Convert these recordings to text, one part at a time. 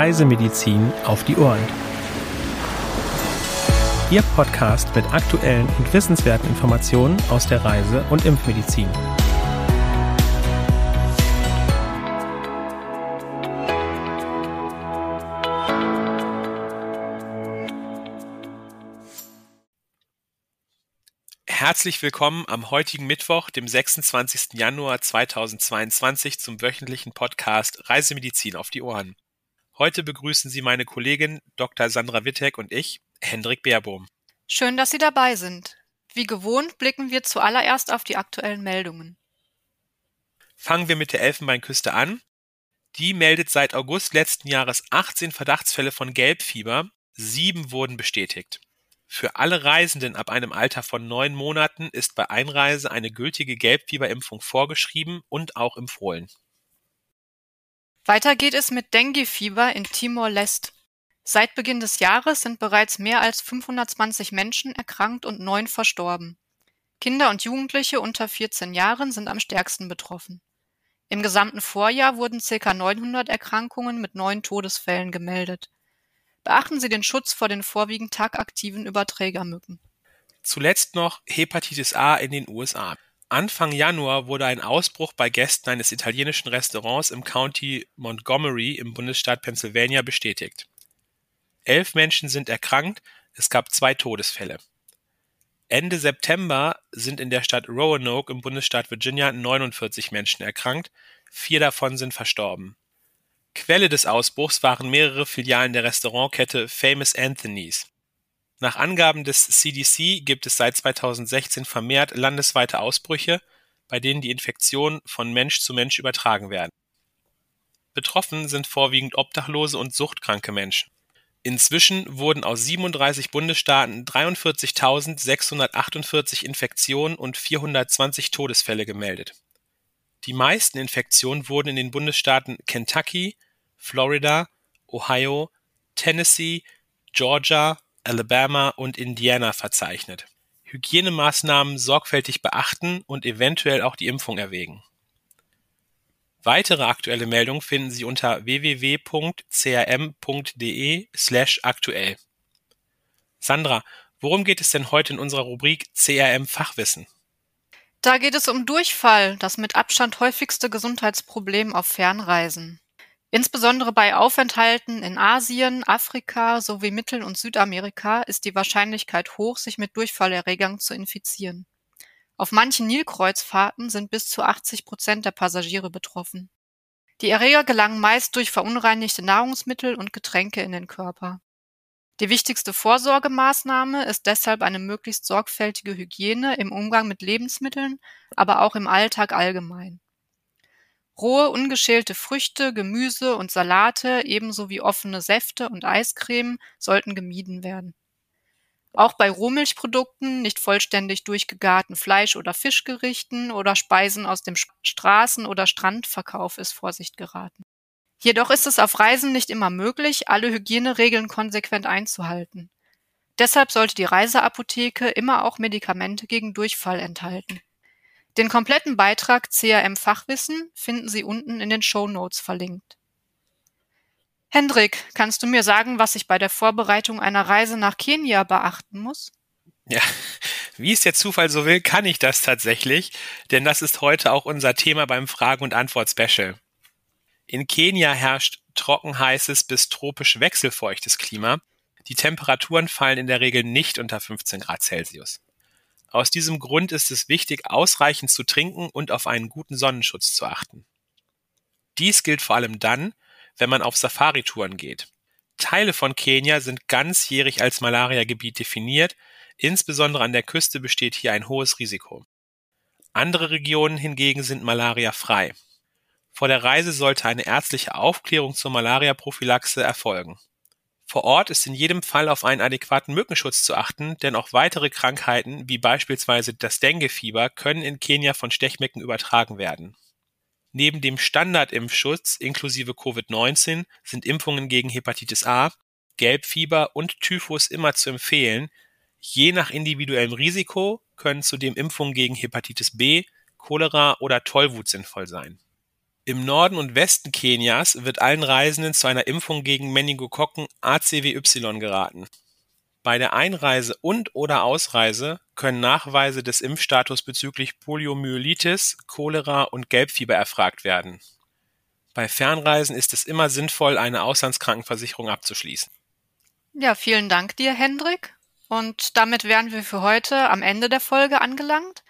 Reisemedizin auf die Ohren. Ihr Podcast mit aktuellen und wissenswerten Informationen aus der Reise- und Impfmedizin. Herzlich willkommen am heutigen Mittwoch, dem 26. Januar 2022 zum wöchentlichen Podcast Reisemedizin auf die Ohren. Heute begrüßen Sie meine Kollegin Dr. Sandra Wittek und ich, Hendrik Baerbohm. Schön, dass Sie dabei sind. Wie gewohnt blicken wir zuallererst auf die aktuellen Meldungen. Fangen wir mit der Elfenbeinküste an. Die meldet seit August letzten Jahres 18 Verdachtsfälle von Gelbfieber. Sieben wurden bestätigt. Für alle Reisenden ab einem Alter von neun Monaten ist bei Einreise eine gültige Gelbfieberimpfung vorgeschrieben und auch empfohlen. Weiter geht es mit Dengue-Fieber in Timor-Leste. Seit Beginn des Jahres sind bereits mehr als 520 Menschen erkrankt und neun verstorben. Kinder und Jugendliche unter 14 Jahren sind am stärksten betroffen. Im gesamten Vorjahr wurden ca. 900 Erkrankungen mit neun Todesfällen gemeldet. Beachten Sie den Schutz vor den vorwiegend tagaktiven Überträgermücken. Zuletzt noch Hepatitis A in den USA. Anfang Januar wurde ein Ausbruch bei Gästen eines italienischen Restaurants im County Montgomery im Bundesstaat Pennsylvania bestätigt. Elf Menschen sind erkrankt, es gab zwei Todesfälle. Ende September sind in der Stadt Roanoke im Bundesstaat Virginia 49 Menschen erkrankt, vier davon sind verstorben. Quelle des Ausbruchs waren mehrere Filialen der Restaurantkette Famous Anthony's. Nach Angaben des CDC gibt es seit 2016 vermehrt landesweite Ausbrüche, bei denen die Infektionen von Mensch zu Mensch übertragen werden. Betroffen sind vorwiegend obdachlose und suchtkranke Menschen. Inzwischen wurden aus 37 Bundesstaaten 43.648 Infektionen und 420 Todesfälle gemeldet die meisten Infektionen wurden in den Bundesstaaten Kentucky, Florida, Ohio, Tennessee, Georgia, Alabama und Indiana verzeichnet. Hygienemaßnahmen sorgfältig beachten und eventuell auch die Impfung erwägen. Weitere aktuelle Meldungen finden Sie unter www.crm.de/aktuell. Sandra, worum geht es denn heute in unserer Rubrik CRM Fachwissen? Da geht es um Durchfall, das mit Abstand häufigste Gesundheitsproblem auf Fernreisen. Insbesondere bei Aufenthalten in Asien, Afrika sowie Mittel- und Südamerika ist die Wahrscheinlichkeit hoch, sich mit Durchfallerregern zu infizieren. Auf manchen Nilkreuzfahrten sind bis zu 80 Prozent der Passagiere betroffen. Die Erreger gelangen meist durch verunreinigte Nahrungsmittel und Getränke in den Körper. Die wichtigste Vorsorgemaßnahme ist deshalb eine möglichst sorgfältige Hygiene im Umgang mit Lebensmitteln, aber auch im Alltag allgemein. Rohe, ungeschälte Früchte, Gemüse und Salate ebenso wie offene Säfte und Eiscreme sollten gemieden werden. Auch bei Rohmilchprodukten, nicht vollständig durchgegarten Fleisch- oder Fischgerichten oder Speisen aus dem Straßen- oder Strandverkauf ist Vorsicht geraten. Jedoch ist es auf Reisen nicht immer möglich, alle Hygieneregeln konsequent einzuhalten. Deshalb sollte die Reiseapotheke immer auch Medikamente gegen Durchfall enthalten. Den kompletten Beitrag CRM Fachwissen finden Sie unten in den Show Notes verlinkt. Hendrik, kannst du mir sagen, was ich bei der Vorbereitung einer Reise nach Kenia beachten muss? Ja, wie es der Zufall so will, kann ich das tatsächlich, denn das ist heute auch unser Thema beim Fragen- und Antwort-Special. In Kenia herrscht trockenheißes bis tropisch wechselfeuchtes Klima. Die Temperaturen fallen in der Regel nicht unter 15 Grad Celsius. Aus diesem Grund ist es wichtig, ausreichend zu trinken und auf einen guten Sonnenschutz zu achten. Dies gilt vor allem dann, wenn man auf Safaritouren geht. Teile von Kenia sind ganzjährig als Malariagebiet definiert, insbesondere an der Küste besteht hier ein hohes Risiko. Andere Regionen hingegen sind malariafrei. Vor der Reise sollte eine ärztliche Aufklärung zur Malariaprophylaxe erfolgen. Vor Ort ist in jedem Fall auf einen adäquaten Mückenschutz zu achten, denn auch weitere Krankheiten, wie beispielsweise das Denguefieber, können in Kenia von Stechmücken übertragen werden. Neben dem Standardimpfschutz inklusive Covid-19 sind Impfungen gegen Hepatitis A, Gelbfieber und Typhus immer zu empfehlen. Je nach individuellem Risiko können zudem Impfungen gegen Hepatitis B, Cholera oder Tollwut sinnvoll sein. Im Norden und Westen Kenias wird allen Reisenden zu einer Impfung gegen Meningokokken ACWY geraten. Bei der Einreise und/oder Ausreise können Nachweise des Impfstatus bezüglich Poliomyelitis, Cholera und Gelbfieber erfragt werden. Bei Fernreisen ist es immer sinnvoll, eine Auslandskrankenversicherung abzuschließen. Ja, vielen Dank dir, Hendrik. Und damit wären wir für heute am Ende der Folge angelangt.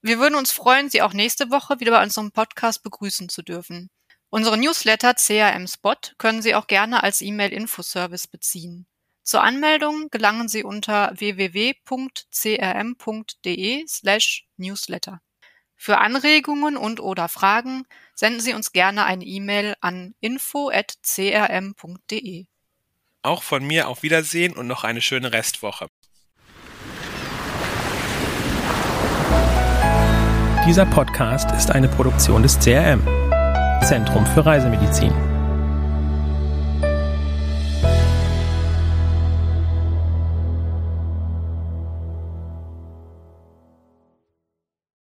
Wir würden uns freuen, Sie auch nächste Woche wieder bei unserem Podcast begrüßen zu dürfen. Unsere Newsletter CRM Spot können Sie auch gerne als E-Mail-Infoservice beziehen. Zur Anmeldung gelangen Sie unter www.crm.de/newsletter. Für Anregungen und/oder Fragen senden Sie uns gerne eine E-Mail an info@crm.de. Auch von mir auf Wiedersehen und noch eine schöne Restwoche. Dieser Podcast ist eine Produktion des CRM, Zentrum für Reisemedizin.